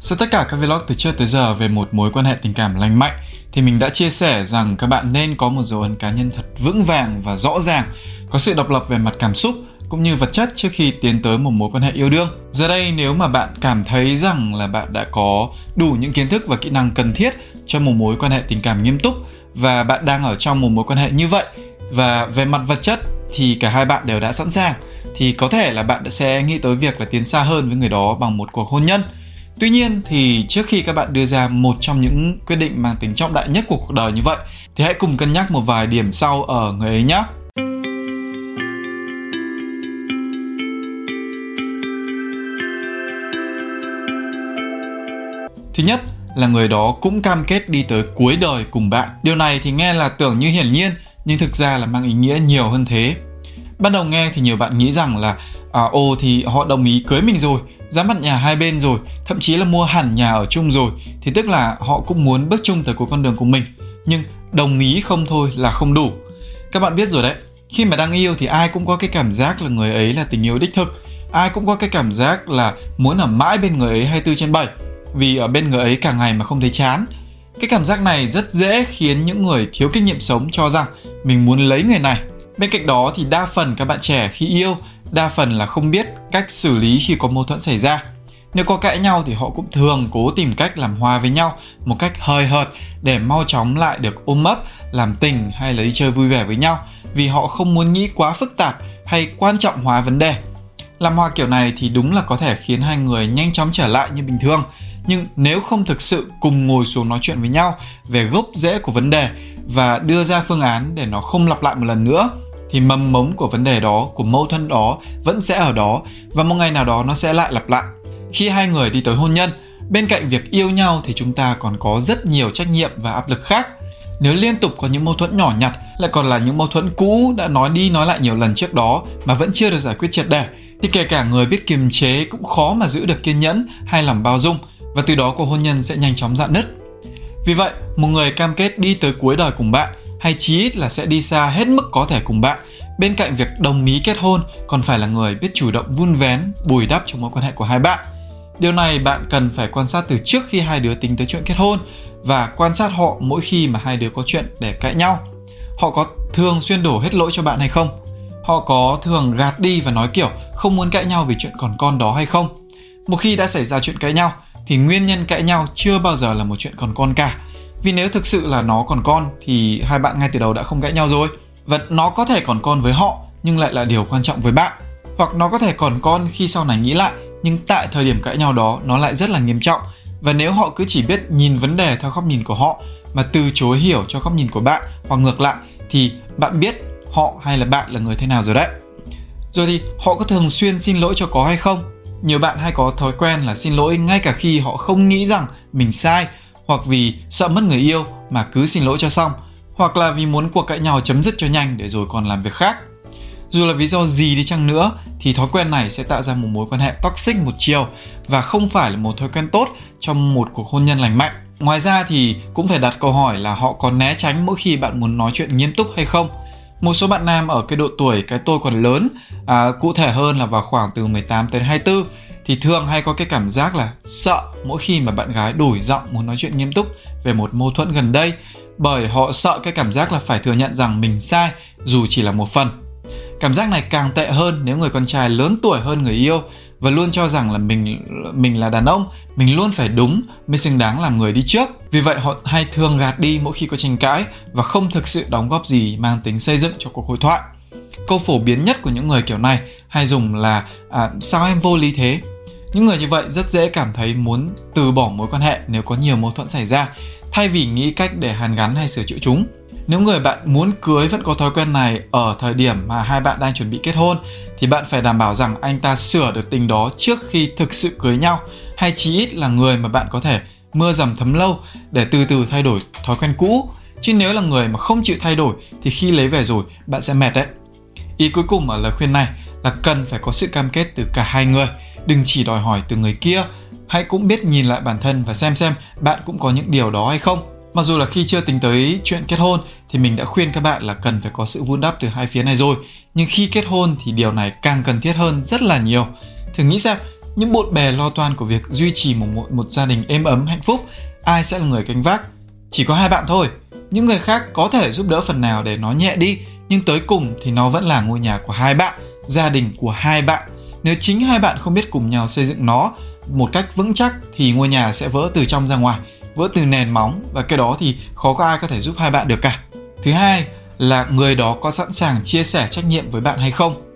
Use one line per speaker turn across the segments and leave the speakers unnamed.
Sau tất cả các vlog từ trước tới giờ về một mối quan hệ tình cảm lành mạnh thì mình đã chia sẻ rằng các bạn nên có một dấu ấn cá nhân thật vững vàng và rõ ràng, có sự độc lập về mặt cảm xúc cũng như vật chất trước khi tiến tới một mối quan hệ yêu đương. Giờ đây nếu mà bạn cảm thấy rằng là bạn đã có đủ những kiến thức và kỹ năng cần thiết cho một mối quan hệ tình cảm nghiêm túc và bạn đang ở trong một mối quan hệ như vậy và về mặt vật chất thì cả hai bạn đều đã sẵn sàng thì có thể là bạn sẽ nghĩ tới việc là tiến xa hơn với người đó bằng một cuộc hôn nhân. Tuy nhiên thì trước khi các bạn đưa ra một trong những quyết định mang tính trọng đại nhất của cuộc đời như vậy thì hãy cùng cân nhắc một vài điểm sau ở người ấy nhé. Thứ nhất là người đó cũng cam kết đi tới cuối đời cùng bạn. Điều này thì nghe là tưởng như hiển nhiên nhưng thực ra là mang ý nghĩa nhiều hơn thế. Ban đầu nghe thì nhiều bạn nghĩ rằng là à, ô thì họ đồng ý cưới mình rồi, giá mặt nhà hai bên rồi, thậm chí là mua hẳn nhà ở chung rồi thì tức là họ cũng muốn bước chung tới cuối con đường của mình. Nhưng đồng ý không thôi là không đủ. Các bạn biết rồi đấy, khi mà đang yêu thì ai cũng có cái cảm giác là người ấy là tình yêu đích thực, ai cũng có cái cảm giác là muốn ở mãi bên người ấy 24 trên 7 vì ở bên người ấy cả ngày mà không thấy chán. Cái cảm giác này rất dễ khiến những người thiếu kinh nghiệm sống cho rằng mình muốn lấy người này. Bên cạnh đó thì đa phần các bạn trẻ khi yêu, đa phần là không biết cách xử lý khi có mâu thuẫn xảy ra. Nếu có cãi nhau thì họ cũng thường cố tìm cách làm hòa với nhau một cách hơi hợt để mau chóng lại được ôm ấp, làm tình hay là đi chơi vui vẻ với nhau vì họ không muốn nghĩ quá phức tạp hay quan trọng hóa vấn đề. Làm hòa kiểu này thì đúng là có thể khiến hai người nhanh chóng trở lại như bình thường, nhưng nếu không thực sự cùng ngồi xuống nói chuyện với nhau về gốc rễ của vấn đề và đưa ra phương án để nó không lặp lại một lần nữa thì mầm mống của vấn đề đó của mâu thuẫn đó vẫn sẽ ở đó và một ngày nào đó nó sẽ lại lặp lại khi hai người đi tới hôn nhân bên cạnh việc yêu nhau thì chúng ta còn có rất nhiều trách nhiệm và áp lực khác nếu liên tục có những mâu thuẫn nhỏ nhặt lại còn là những mâu thuẫn cũ đã nói đi nói lại nhiều lần trước đó mà vẫn chưa được giải quyết triệt để thì kể cả người biết kiềm chế cũng khó mà giữ được kiên nhẫn hay làm bao dung và từ đó cuộc hôn nhân sẽ nhanh chóng dạn nứt. Vì vậy, một người cam kết đi tới cuối đời cùng bạn hay chí ít là sẽ đi xa hết mức có thể cùng bạn, bên cạnh việc đồng ý kết hôn còn phải là người biết chủ động vun vén, bồi đắp cho mối quan hệ của hai bạn. Điều này bạn cần phải quan sát từ trước khi hai đứa tính tới chuyện kết hôn và quan sát họ mỗi khi mà hai đứa có chuyện để cãi nhau. Họ có thường xuyên đổ hết lỗi cho bạn hay không? Họ có thường gạt đi và nói kiểu không muốn cãi nhau vì chuyện còn con đó hay không? Một khi đã xảy ra chuyện cãi nhau thì nguyên nhân cãi nhau chưa bao giờ là một chuyện còn con cả vì nếu thực sự là nó còn con, thì hai bạn ngay từ đầu đã không cãi nhau rồi. Và nó có thể còn con với họ, nhưng lại là điều quan trọng với bạn. Hoặc nó có thể còn con khi sau này nghĩ lại, nhưng tại thời điểm cãi nhau đó, nó lại rất là nghiêm trọng. Và nếu họ cứ chỉ biết nhìn vấn đề theo góc nhìn của họ, mà từ chối hiểu cho góc nhìn của bạn hoặc ngược lại, thì bạn biết họ hay là bạn là người thế nào rồi đấy. Rồi thì họ có thường xuyên xin lỗi cho có hay không? Nhiều bạn hay có thói quen là xin lỗi ngay cả khi họ không nghĩ rằng mình sai hoặc vì sợ mất người yêu mà cứ xin lỗi cho xong hoặc là vì muốn cuộc cãi nhau chấm dứt cho nhanh để rồi còn làm việc khác. Dù là lý do gì đi chăng nữa thì thói quen này sẽ tạo ra một mối quan hệ toxic một chiều và không phải là một thói quen tốt trong một cuộc hôn nhân lành mạnh. Ngoài ra thì cũng phải đặt câu hỏi là họ còn né tránh mỗi khi bạn muốn nói chuyện nghiêm túc hay không? Một số bạn nam ở cái độ tuổi cái tôi còn lớn à, cụ thể hơn là vào khoảng từ 18 đến 24 thì thường hay có cái cảm giác là sợ mỗi khi mà bạn gái đổi giọng muốn nói chuyện nghiêm túc về một mâu thuẫn gần đây bởi họ sợ cái cảm giác là phải thừa nhận rằng mình sai dù chỉ là một phần. Cảm giác này càng tệ hơn nếu người con trai lớn tuổi hơn người yêu và luôn cho rằng là mình mình là đàn ông, mình luôn phải đúng mới xứng đáng làm người đi trước. Vì vậy họ hay thường gạt đi mỗi khi có tranh cãi và không thực sự đóng góp gì mang tính xây dựng cho cuộc hội thoại. Câu phổ biến nhất của những người kiểu này hay dùng là à, sao em vô lý thế? Những người như vậy rất dễ cảm thấy muốn từ bỏ mối quan hệ nếu có nhiều mâu thuẫn xảy ra, thay vì nghĩ cách để hàn gắn hay sửa chữa chúng. Nếu người bạn muốn cưới vẫn có thói quen này ở thời điểm mà hai bạn đang chuẩn bị kết hôn thì bạn phải đảm bảo rằng anh ta sửa được tình đó trước khi thực sự cưới nhau hay chí ít là người mà bạn có thể mưa dầm thấm lâu để từ từ thay đổi thói quen cũ. Chứ nếu là người mà không chịu thay đổi thì khi lấy về rồi bạn sẽ mệt đấy. Ý cuối cùng ở lời khuyên này là cần phải có sự cam kết từ cả hai người, đừng chỉ đòi hỏi từ người kia. Hãy cũng biết nhìn lại bản thân và xem xem bạn cũng có những điều đó hay không. Mặc dù là khi chưa tính tới chuyện kết hôn thì mình đã khuyên các bạn là cần phải có sự vun đắp từ hai phía này rồi, nhưng khi kết hôn thì điều này càng cần thiết hơn rất là nhiều. Thử nghĩ xem, những bộn bề lo toan của việc duy trì một, một, một gia đình êm ấm hạnh phúc, ai sẽ là người gánh vác? Chỉ có hai bạn thôi. Những người khác có thể giúp đỡ phần nào để nó nhẹ đi, nhưng tới cùng thì nó vẫn là ngôi nhà của hai bạn, gia đình của hai bạn. Nếu chính hai bạn không biết cùng nhau xây dựng nó một cách vững chắc thì ngôi nhà sẽ vỡ từ trong ra ngoài, vỡ từ nền móng và cái đó thì khó có ai có thể giúp hai bạn được cả. Thứ hai là người đó có sẵn sàng chia sẻ trách nhiệm với bạn hay không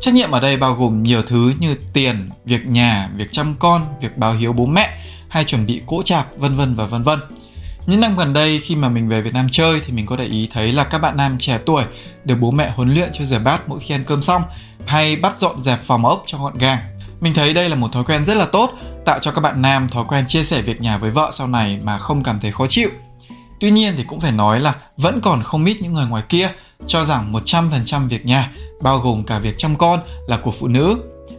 Trách nhiệm ở đây bao gồm nhiều thứ như tiền, việc nhà, việc chăm con, việc báo hiếu bố mẹ hay chuẩn bị cỗ chạp, vân vân và vân vân. Những năm gần đây khi mà mình về Việt Nam chơi thì mình có để ý thấy là các bạn nam trẻ tuổi được bố mẹ huấn luyện cho rửa bát mỗi khi ăn cơm xong hay bắt dọn dẹp phòng ốc cho gọn gàng. Mình thấy đây là một thói quen rất là tốt, tạo cho các bạn nam thói quen chia sẻ việc nhà với vợ sau này mà không cảm thấy khó chịu. Tuy nhiên thì cũng phải nói là vẫn còn không ít những người ngoài kia cho rằng 100% việc nhà, bao gồm cả việc chăm con là của phụ nữ.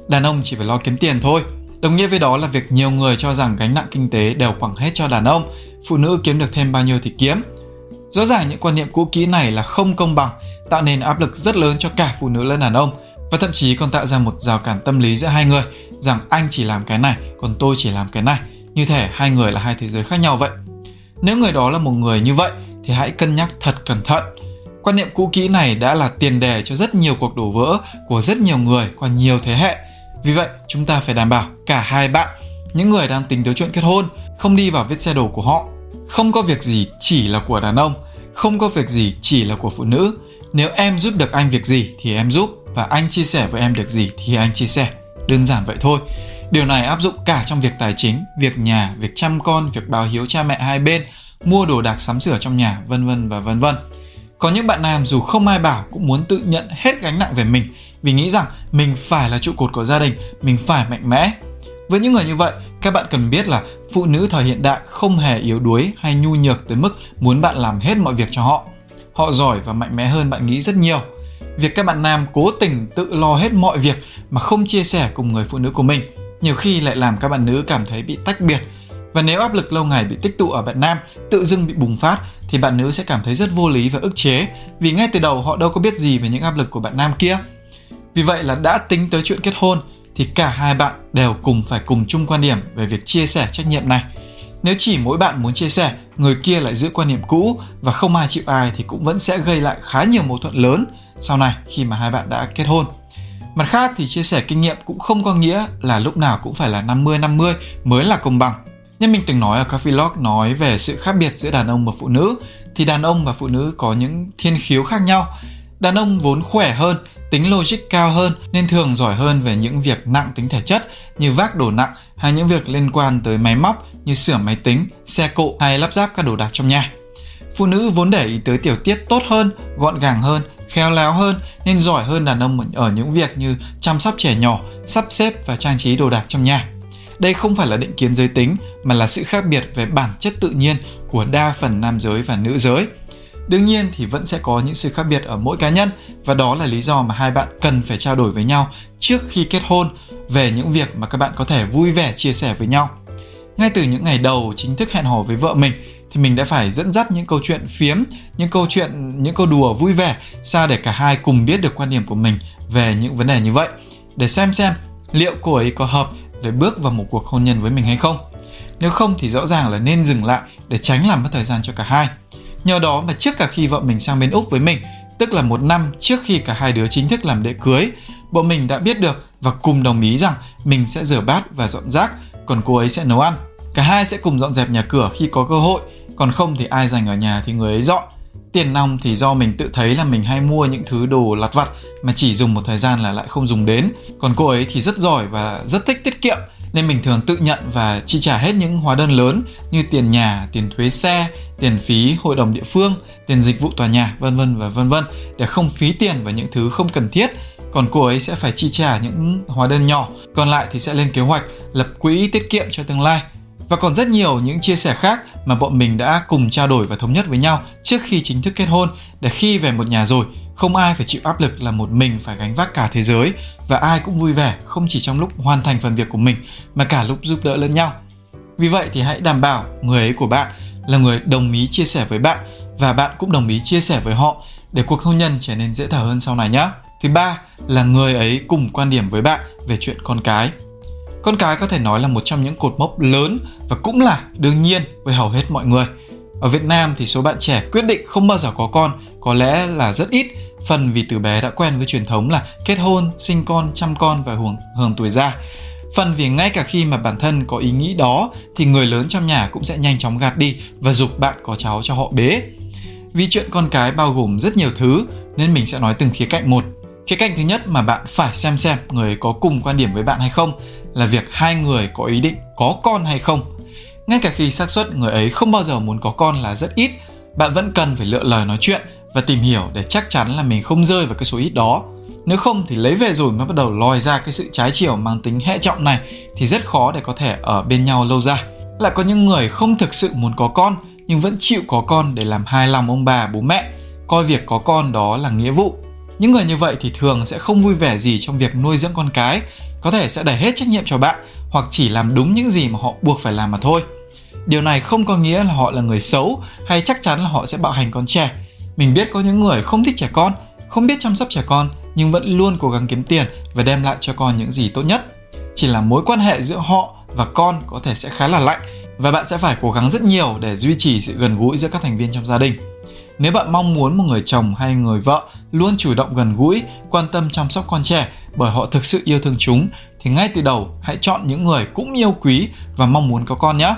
Đàn ông chỉ phải lo kiếm tiền thôi. Đồng nghĩa với đó là việc nhiều người cho rằng gánh nặng kinh tế đều quẳng hết cho đàn ông, phụ nữ kiếm được thêm bao nhiêu thì kiếm. Rõ ràng những quan niệm cũ kỹ này là không công bằng, tạo nên áp lực rất lớn cho cả phụ nữ lẫn đàn ông và thậm chí còn tạo ra một rào cản tâm lý giữa hai người rằng anh chỉ làm cái này còn tôi chỉ làm cái này như thể hai người là hai thế giới khác nhau vậy nếu người đó là một người như vậy thì hãy cân nhắc thật cẩn thận Quan niệm cũ kỹ này đã là tiền đề cho rất nhiều cuộc đổ vỡ của rất nhiều người qua nhiều thế hệ. Vì vậy, chúng ta phải đảm bảo cả hai bạn, những người đang tính tới chuyện kết hôn, không đi vào vết xe đổ của họ. Không có việc gì chỉ là của đàn ông, không có việc gì chỉ là của phụ nữ. Nếu em giúp được anh việc gì thì em giúp và anh chia sẻ với em được gì thì anh chia sẻ. Đơn giản vậy thôi. Điều này áp dụng cả trong việc tài chính, việc nhà, việc chăm con, việc báo hiếu cha mẹ hai bên, mua đồ đạc sắm sửa trong nhà, vân vân và vân vân. Có những bạn nam dù không ai bảo cũng muốn tự nhận hết gánh nặng về mình vì nghĩ rằng mình phải là trụ cột của gia đình, mình phải mạnh mẽ. Với những người như vậy, các bạn cần biết là phụ nữ thời hiện đại không hề yếu đuối hay nhu nhược tới mức muốn bạn làm hết mọi việc cho họ. Họ giỏi và mạnh mẽ hơn bạn nghĩ rất nhiều. Việc các bạn nam cố tình tự lo hết mọi việc mà không chia sẻ cùng người phụ nữ của mình, nhiều khi lại làm các bạn nữ cảm thấy bị tách biệt. Và nếu áp lực lâu ngày bị tích tụ ở bạn nam, tự dưng bị bùng phát thì bạn nữ sẽ cảm thấy rất vô lý và ức chế vì ngay từ đầu họ đâu có biết gì về những áp lực của bạn nam kia. Vì vậy là đã tính tới chuyện kết hôn thì cả hai bạn đều cùng phải cùng chung quan điểm về việc chia sẻ trách nhiệm này. Nếu chỉ mỗi bạn muốn chia sẻ, người kia lại giữ quan niệm cũ và không ai chịu ai thì cũng vẫn sẽ gây lại khá nhiều mâu thuẫn lớn sau này khi mà hai bạn đã kết hôn. Mặt khác thì chia sẻ kinh nghiệm cũng không có nghĩa là lúc nào cũng phải là 50-50 mới là công bằng. Như mình từng nói ở các vlog nói về sự khác biệt giữa đàn ông và phụ nữ thì đàn ông và phụ nữ có những thiên khiếu khác nhau. Đàn ông vốn khỏe hơn, tính logic cao hơn nên thường giỏi hơn về những việc nặng tính thể chất như vác đồ nặng hay những việc liên quan tới máy móc như sửa máy tính, xe cộ hay lắp ráp các đồ đạc trong nhà. Phụ nữ vốn để ý tới tiểu tiết tốt hơn, gọn gàng hơn, khéo léo hơn nên giỏi hơn đàn ông ở những việc như chăm sóc trẻ nhỏ, sắp xếp và trang trí đồ đạc trong nhà. Đây không phải là định kiến giới tính mà là sự khác biệt về bản chất tự nhiên của đa phần nam giới và nữ giới. Đương nhiên thì vẫn sẽ có những sự khác biệt ở mỗi cá nhân và đó là lý do mà hai bạn cần phải trao đổi với nhau trước khi kết hôn về những việc mà các bạn có thể vui vẻ chia sẻ với nhau. Ngay từ những ngày đầu chính thức hẹn hò với vợ mình thì mình đã phải dẫn dắt những câu chuyện phiếm, những câu chuyện, những câu đùa vui vẻ sao để cả hai cùng biết được quan điểm của mình về những vấn đề như vậy để xem xem liệu cô ấy có hợp để bước vào một cuộc hôn nhân với mình hay không. Nếu không thì rõ ràng là nên dừng lại để tránh làm mất thời gian cho cả hai. Nhờ đó mà trước cả khi vợ mình sang bên Úc với mình, tức là một năm trước khi cả hai đứa chính thức làm lễ cưới, bọn mình đã biết được và cùng đồng ý rằng mình sẽ rửa bát và dọn rác, còn cô ấy sẽ nấu ăn. Cả hai sẽ cùng dọn dẹp nhà cửa khi có cơ hội, còn không thì ai dành ở nhà thì người ấy dọn. Tiền nong thì do mình tự thấy là mình hay mua những thứ đồ lặt vặt mà chỉ dùng một thời gian là lại không dùng đến. Còn cô ấy thì rất giỏi và rất thích tiết kiệm nên mình thường tự nhận và chi trả hết những hóa đơn lớn như tiền nhà, tiền thuế xe, tiền phí hội đồng địa phương, tiền dịch vụ tòa nhà, vân vân và vân vân để không phí tiền vào những thứ không cần thiết. Còn cô ấy sẽ phải chi trả những hóa đơn nhỏ, còn lại thì sẽ lên kế hoạch lập quỹ tiết kiệm cho tương lai và còn rất nhiều những chia sẻ khác mà bọn mình đã cùng trao đổi và thống nhất với nhau trước khi chính thức kết hôn để khi về một nhà rồi, không ai phải chịu áp lực là một mình phải gánh vác cả thế giới và ai cũng vui vẻ, không chỉ trong lúc hoàn thành phần việc của mình, mà cả lúc giúp đỡ lẫn nhau vì vậy thì hãy đảm bảo người ấy của bạn là người đồng ý chia sẻ với bạn và bạn cũng đồng ý chia sẻ với họ để cuộc hôn nhân trở nên dễ thở hơn sau này nhé. Thứ ba là người ấy cùng quan điểm với bạn về chuyện con cái. Con cái có thể nói là một trong những cột mốc lớn và cũng là đương nhiên với hầu hết mọi người. Ở Việt Nam thì số bạn trẻ quyết định không bao giờ có con có lẽ là rất ít, phần vì từ bé đã quen với truyền thống là kết hôn, sinh con, chăm con và hưởng, hưởng tuổi già. Phần vì ngay cả khi mà bản thân có ý nghĩ đó thì người lớn trong nhà cũng sẽ nhanh chóng gạt đi và dục bạn có cháu cho họ bế. Vì chuyện con cái bao gồm rất nhiều thứ nên mình sẽ nói từng khía cạnh một. Khía cạnh thứ nhất mà bạn phải xem xem người có cùng quan điểm với bạn hay không là việc hai người có ý định có con hay không. Ngay cả khi xác suất người ấy không bao giờ muốn có con là rất ít, bạn vẫn cần phải lựa lời nói chuyện và tìm hiểu để chắc chắn là mình không rơi vào cái số ít đó. Nếu không thì lấy về rồi mới bắt đầu lòi ra cái sự trái chiều mang tính hệ trọng này thì rất khó để có thể ở bên nhau lâu dài. Lại có những người không thực sự muốn có con nhưng vẫn chịu có con để làm hài lòng ông bà bố mẹ, coi việc có con đó là nghĩa vụ. Những người như vậy thì thường sẽ không vui vẻ gì trong việc nuôi dưỡng con cái, có thể sẽ đẩy hết trách nhiệm cho bạn hoặc chỉ làm đúng những gì mà họ buộc phải làm mà thôi. Điều này không có nghĩa là họ là người xấu hay chắc chắn là họ sẽ bạo hành con trẻ. Mình biết có những người không thích trẻ con, không biết chăm sóc trẻ con nhưng vẫn luôn cố gắng kiếm tiền và đem lại cho con những gì tốt nhất. Chỉ là mối quan hệ giữa họ và con có thể sẽ khá là lạnh và bạn sẽ phải cố gắng rất nhiều để duy trì sự gần gũi giữa các thành viên trong gia đình. Nếu bạn mong muốn một người chồng hay người vợ luôn chủ động gần gũi, quan tâm chăm sóc con trẻ bởi họ thực sự yêu thương chúng thì ngay từ đầu hãy chọn những người cũng yêu quý và mong muốn có con nhé.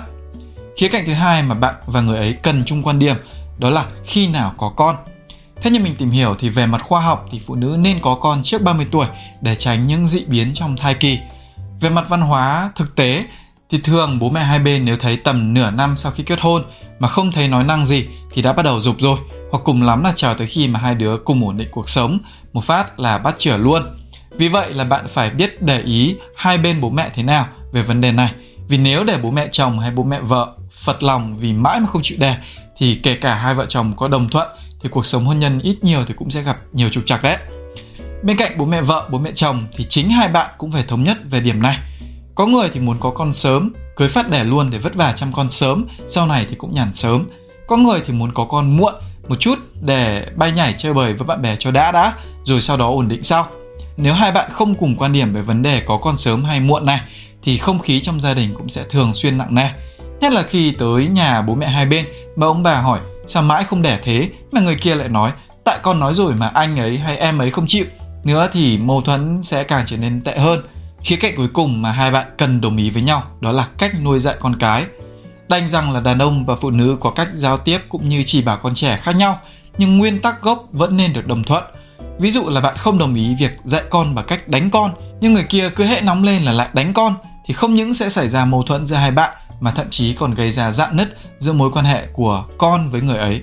Khía cạnh thứ hai mà bạn và người ấy cần chung quan điểm đó là khi nào có con. Theo như mình tìm hiểu thì về mặt khoa học thì phụ nữ nên có con trước 30 tuổi để tránh những dị biến trong thai kỳ. Về mặt văn hóa thực tế thì thường bố mẹ hai bên nếu thấy tầm nửa năm sau khi kết hôn mà không thấy nói năng gì thì đã bắt đầu dục rồi hoặc cùng lắm là chờ tới khi mà hai đứa cùng ổn định cuộc sống, một phát là bắt chửa luôn. Vì vậy là bạn phải biết để ý hai bên bố mẹ thế nào về vấn đề này. Vì nếu để bố mẹ chồng hay bố mẹ vợ phật lòng vì mãi mà không chịu đẻ thì kể cả hai vợ chồng có đồng thuận thì cuộc sống hôn nhân ít nhiều thì cũng sẽ gặp nhiều trục trặc đấy. Bên cạnh bố mẹ vợ, bố mẹ chồng thì chính hai bạn cũng phải thống nhất về điểm này có người thì muốn có con sớm, cưới phát đẻ luôn để vất vả chăm con sớm, sau này thì cũng nhàn sớm. Có người thì muốn có con muộn một chút để bay nhảy chơi bời với bạn bè cho đã đã, rồi sau đó ổn định sau. Nếu hai bạn không cùng quan điểm về vấn đề có con sớm hay muộn này, thì không khí trong gia đình cũng sẽ thường xuyên nặng nề. Nhất là khi tới nhà bố mẹ hai bên mà ông bà hỏi sao mãi không đẻ thế mà người kia lại nói tại con nói rồi mà anh ấy hay em ấy không chịu. Nữa thì mâu thuẫn sẽ càng trở nên tệ hơn Khía cạnh cuối cùng mà hai bạn cần đồng ý với nhau đó là cách nuôi dạy con cái. Đành rằng là đàn ông và phụ nữ có cách giao tiếp cũng như chỉ bảo con trẻ khác nhau, nhưng nguyên tắc gốc vẫn nên được đồng thuận. Ví dụ là bạn không đồng ý việc dạy con bằng cách đánh con, nhưng người kia cứ hệ nóng lên là lại đánh con thì không những sẽ xảy ra mâu thuẫn giữa hai bạn mà thậm chí còn gây ra dạn nứt giữa mối quan hệ của con với người ấy.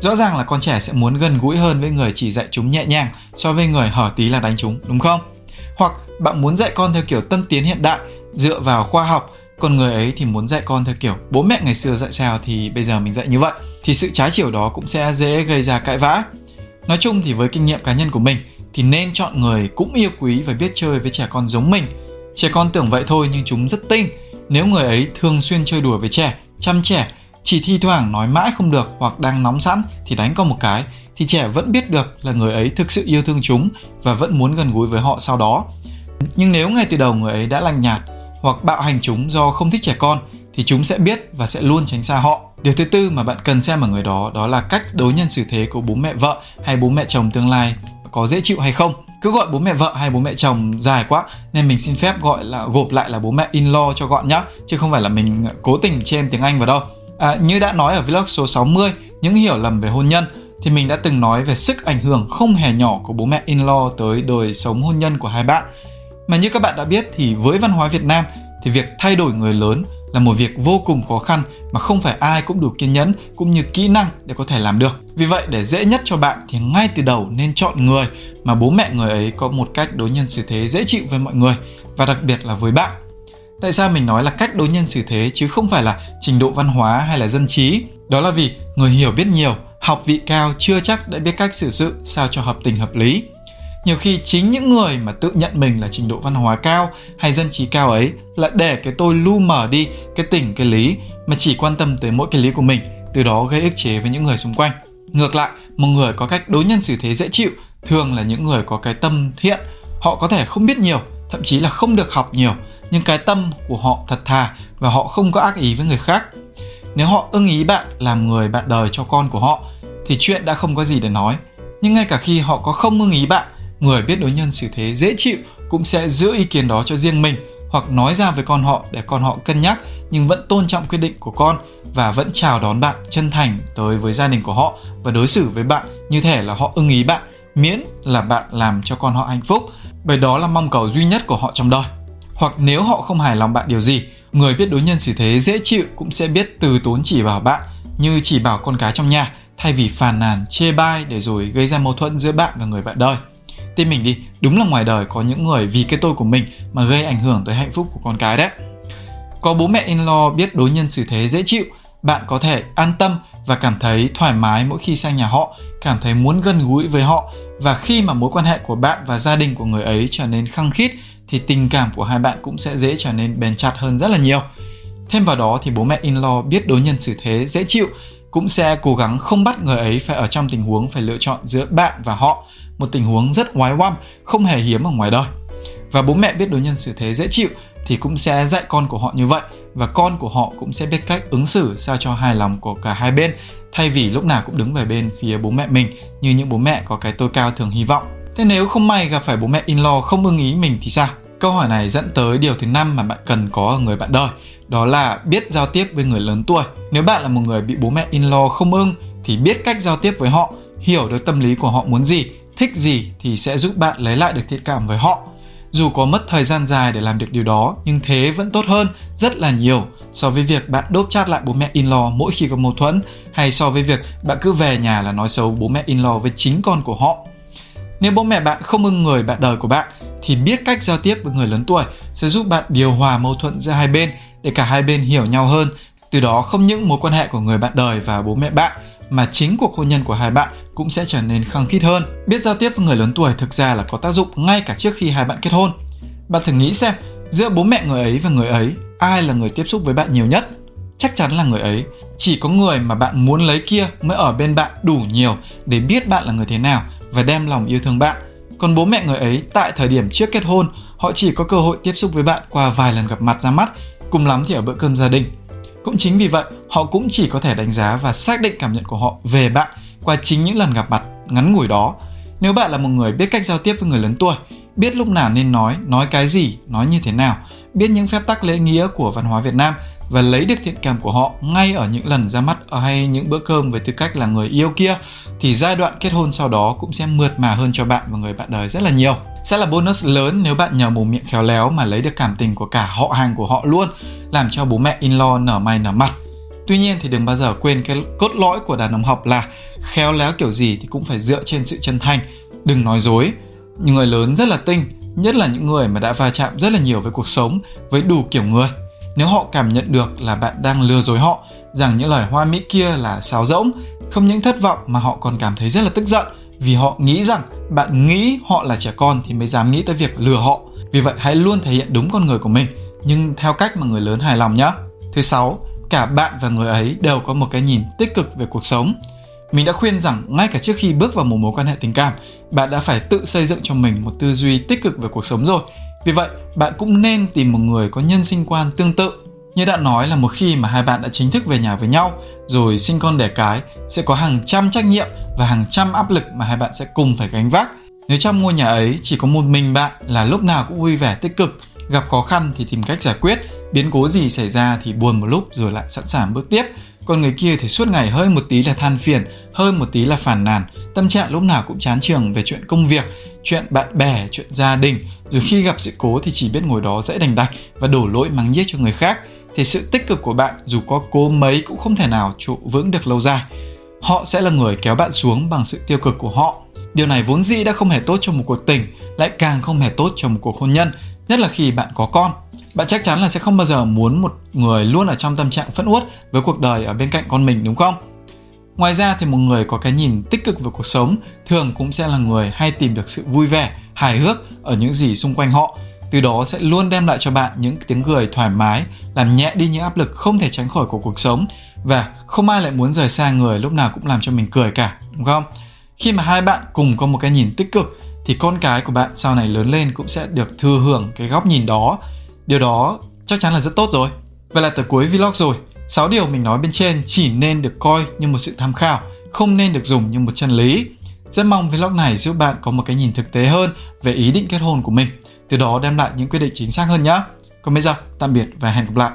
Rõ ràng là con trẻ sẽ muốn gần gũi hơn với người chỉ dạy chúng nhẹ nhàng so với người hở tí là đánh chúng, đúng không? Hoặc bạn muốn dạy con theo kiểu tân tiến hiện đại, dựa vào khoa học. Còn người ấy thì muốn dạy con theo kiểu bố mẹ ngày xưa dạy sao thì bây giờ mình dạy như vậy. Thì sự trái chiều đó cũng sẽ dễ gây ra cãi vã. Nói chung thì với kinh nghiệm cá nhân của mình, thì nên chọn người cũng yêu quý và biết chơi với trẻ con giống mình. Trẻ con tưởng vậy thôi nhưng chúng rất tinh. Nếu người ấy thường xuyên chơi đùa với trẻ, chăm trẻ, chỉ thi thoảng nói mãi không được hoặc đang nóng sẵn thì đánh con một cái, thì trẻ vẫn biết được là người ấy thực sự yêu thương chúng và vẫn muốn gần gũi với họ sau đó nhưng nếu ngay từ đầu người ấy đã lành nhạt hoặc bạo hành chúng do không thích trẻ con thì chúng sẽ biết và sẽ luôn tránh xa họ. Điều thứ tư mà bạn cần xem ở người đó đó là cách đối nhân xử thế của bố mẹ vợ hay bố mẹ chồng tương lai có dễ chịu hay không. Cứ gọi bố mẹ vợ hay bố mẹ chồng dài quá nên mình xin phép gọi là gộp lại là bố mẹ in-law cho gọn nhá, chứ không phải là mình cố tình chêm tiếng Anh vào đâu. À, như đã nói ở vlog số 60, những hiểu lầm về hôn nhân thì mình đã từng nói về sức ảnh hưởng không hề nhỏ của bố mẹ in-law tới đời sống hôn nhân của hai bạn mà như các bạn đã biết thì với văn hóa Việt Nam thì việc thay đổi người lớn là một việc vô cùng khó khăn mà không phải ai cũng đủ kiên nhẫn cũng như kỹ năng để có thể làm được. Vì vậy để dễ nhất cho bạn thì ngay từ đầu nên chọn người mà bố mẹ người ấy có một cách đối nhân xử thế dễ chịu với mọi người và đặc biệt là với bạn. Tại sao mình nói là cách đối nhân xử thế chứ không phải là trình độ văn hóa hay là dân trí? Đó là vì người hiểu biết nhiều, học vị cao chưa chắc đã biết cách xử sự sao cho hợp tình hợp lý nhiều khi chính những người mà tự nhận mình là trình độ văn hóa cao hay dân trí cao ấy lại để cái tôi lu mở đi cái tình cái lý mà chỉ quan tâm tới mỗi cái lý của mình từ đó gây ức chế với những người xung quanh ngược lại một người có cách đối nhân xử thế dễ chịu thường là những người có cái tâm thiện họ có thể không biết nhiều thậm chí là không được học nhiều nhưng cái tâm của họ thật thà và họ không có ác ý với người khác. Nếu họ ưng ý bạn làm người bạn đời cho con của họ thì chuyện đã không có gì để nói. Nhưng ngay cả khi họ có không ưng ý bạn, người biết đối nhân xử thế dễ chịu cũng sẽ giữ ý kiến đó cho riêng mình, hoặc nói ra với con họ để con họ cân nhắc, nhưng vẫn tôn trọng quyết định của con và vẫn chào đón bạn chân thành tới với gia đình của họ và đối xử với bạn như thể là họ ưng ý bạn, miễn là bạn làm cho con họ hạnh phúc. Bởi đó là mong cầu duy nhất của họ trong đời. Hoặc nếu họ không hài lòng bạn điều gì, người biết đối nhân xử thế dễ chịu cũng sẽ biết từ tốn chỉ bảo bạn như chỉ bảo con cái trong nhà, thay vì phàn nàn, chê bai để rồi gây ra mâu thuẫn giữa bạn và người bạn đời tin mình đi, đúng là ngoài đời có những người vì cái tôi của mình mà gây ảnh hưởng tới hạnh phúc của con cái đấy. Có bố mẹ in-law biết đối nhân xử thế dễ chịu, bạn có thể an tâm và cảm thấy thoải mái mỗi khi sang nhà họ, cảm thấy muốn gần gũi với họ. Và khi mà mối quan hệ của bạn và gia đình của người ấy trở nên khăng khít, thì tình cảm của hai bạn cũng sẽ dễ trở nên bền chặt hơn rất là nhiều. Thêm vào đó thì bố mẹ in-law biết đối nhân xử thế dễ chịu, cũng sẽ cố gắng không bắt người ấy phải ở trong tình huống phải lựa chọn giữa bạn và họ một tình huống rất oái oăm không hề hiếm ở ngoài đời và bố mẹ biết đối nhân xử thế dễ chịu thì cũng sẽ dạy con của họ như vậy và con của họ cũng sẽ biết cách ứng xử sao cho hài lòng của cả hai bên thay vì lúc nào cũng đứng về bên phía bố mẹ mình như những bố mẹ có cái tôi cao thường hy vọng. Thế nếu không may gặp phải bố mẹ in-law không ưng ý mình thì sao? Câu hỏi này dẫn tới điều thứ năm mà bạn cần có ở người bạn đời, đó là biết giao tiếp với người lớn tuổi. Nếu bạn là một người bị bố mẹ in-law không ưng thì biết cách giao tiếp với họ, hiểu được tâm lý của họ muốn gì, thích gì thì sẽ giúp bạn lấy lại được thiện cảm với họ dù có mất thời gian dài để làm được điều đó, nhưng thế vẫn tốt hơn rất là nhiều so với việc bạn đốt chát lại bố mẹ in-law mỗi khi có mâu thuẫn hay so với việc bạn cứ về nhà là nói xấu bố mẹ in-law với chính con của họ. Nếu bố mẹ bạn không ưng người bạn đời của bạn thì biết cách giao tiếp với người lớn tuổi sẽ giúp bạn điều hòa mâu thuẫn giữa hai bên để cả hai bên hiểu nhau hơn. Từ đó không những mối quan hệ của người bạn đời và bố mẹ bạn mà chính cuộc hôn nhân của hai bạn cũng sẽ trở nên khăng khít hơn. Biết giao tiếp với người lớn tuổi thực ra là có tác dụng ngay cả trước khi hai bạn kết hôn. Bạn thử nghĩ xem, giữa bố mẹ người ấy và người ấy, ai là người tiếp xúc với bạn nhiều nhất? Chắc chắn là người ấy. Chỉ có người mà bạn muốn lấy kia mới ở bên bạn đủ nhiều để biết bạn là người thế nào và đem lòng yêu thương bạn. Còn bố mẹ người ấy tại thời điểm trước kết hôn, họ chỉ có cơ hội tiếp xúc với bạn qua vài lần gặp mặt ra mắt, cùng lắm thì ở bữa cơm gia đình. Cũng chính vì vậy, họ cũng chỉ có thể đánh giá và xác định cảm nhận của họ về bạn qua chính những lần gặp mặt ngắn ngủi đó. Nếu bạn là một người biết cách giao tiếp với người lớn tuổi, biết lúc nào nên nói, nói cái gì, nói như thế nào, biết những phép tắc lễ nghĩa của văn hóa Việt Nam và lấy được thiện cảm của họ ngay ở những lần ra mắt hay những bữa cơm với tư cách là người yêu kia thì giai đoạn kết hôn sau đó cũng sẽ mượt mà hơn cho bạn và người bạn đời rất là nhiều. Sẽ là bonus lớn nếu bạn nhờ mồm miệng khéo léo mà lấy được cảm tình của cả họ hàng của họ luôn, làm cho bố mẹ in-law nở mày nở mặt. Tuy nhiên thì đừng bao giờ quên cái cốt lõi của đàn ông học là khéo léo kiểu gì thì cũng phải dựa trên sự chân thành, đừng nói dối. Những người lớn rất là tinh, nhất là những người mà đã va chạm rất là nhiều với cuộc sống, với đủ kiểu người. Nếu họ cảm nhận được là bạn đang lừa dối họ, rằng những lời hoa mỹ kia là sáo rỗng, không những thất vọng mà họ còn cảm thấy rất là tức giận vì họ nghĩ rằng bạn nghĩ họ là trẻ con thì mới dám nghĩ tới việc lừa họ. Vì vậy hãy luôn thể hiện đúng con người của mình, nhưng theo cách mà người lớn hài lòng nhé. Thứ sáu, cả bạn và người ấy đều có một cái nhìn tích cực về cuộc sống. Mình đã khuyên rằng ngay cả trước khi bước vào một mối quan hệ tình cảm, bạn đã phải tự xây dựng cho mình một tư duy tích cực về cuộc sống rồi. Vì vậy, bạn cũng nên tìm một người có nhân sinh quan tương tự. Như đã nói là một khi mà hai bạn đã chính thức về nhà với nhau, rồi sinh con đẻ cái, sẽ có hàng trăm trách nhiệm và hàng trăm áp lực mà hai bạn sẽ cùng phải gánh vác. Nếu trong ngôi nhà ấy chỉ có một mình bạn là lúc nào cũng vui vẻ tích cực, gặp khó khăn thì tìm cách giải quyết, biến cố gì xảy ra thì buồn một lúc rồi lại sẵn sàng bước tiếp, còn người kia thì suốt ngày hơi một tí là than phiền, hơi một tí là phản nàn, tâm trạng lúc nào cũng chán trường về chuyện công việc, chuyện bạn bè, chuyện gia đình, rồi khi gặp sự cố thì chỉ biết ngồi đó dễ đành đạch và đổ lỗi mắng nhiếc cho người khác, thì sự tích cực của bạn dù có cố mấy cũng không thể nào trụ vững được lâu dài. Họ sẽ là người kéo bạn xuống bằng sự tiêu cực của họ. Điều này vốn dĩ đã không hề tốt cho một cuộc tình, lại càng không hề tốt cho một cuộc hôn nhân, nhất là khi bạn có con bạn chắc chắn là sẽ không bao giờ muốn một người luôn ở trong tâm trạng phẫn uất với cuộc đời ở bên cạnh con mình đúng không ngoài ra thì một người có cái nhìn tích cực về cuộc sống thường cũng sẽ là người hay tìm được sự vui vẻ hài hước ở những gì xung quanh họ từ đó sẽ luôn đem lại cho bạn những tiếng cười thoải mái, làm nhẹ đi những áp lực không thể tránh khỏi của cuộc sống và không ai lại muốn rời xa người lúc nào cũng làm cho mình cười cả, đúng không? Khi mà hai bạn cùng có một cái nhìn tích cực thì con cái của bạn sau này lớn lên cũng sẽ được thừa hưởng cái góc nhìn đó. Điều đó chắc chắn là rất tốt rồi. Vậy là tới cuối vlog rồi. 6 điều mình nói bên trên chỉ nên được coi như một sự tham khảo, không nên được dùng như một chân lý. Rất mong vlog này giúp bạn có một cái nhìn thực tế hơn về ý định kết hôn của mình từ đó đem lại những quyết định chính xác hơn nhé. Còn bây giờ, tạm biệt và hẹn gặp lại.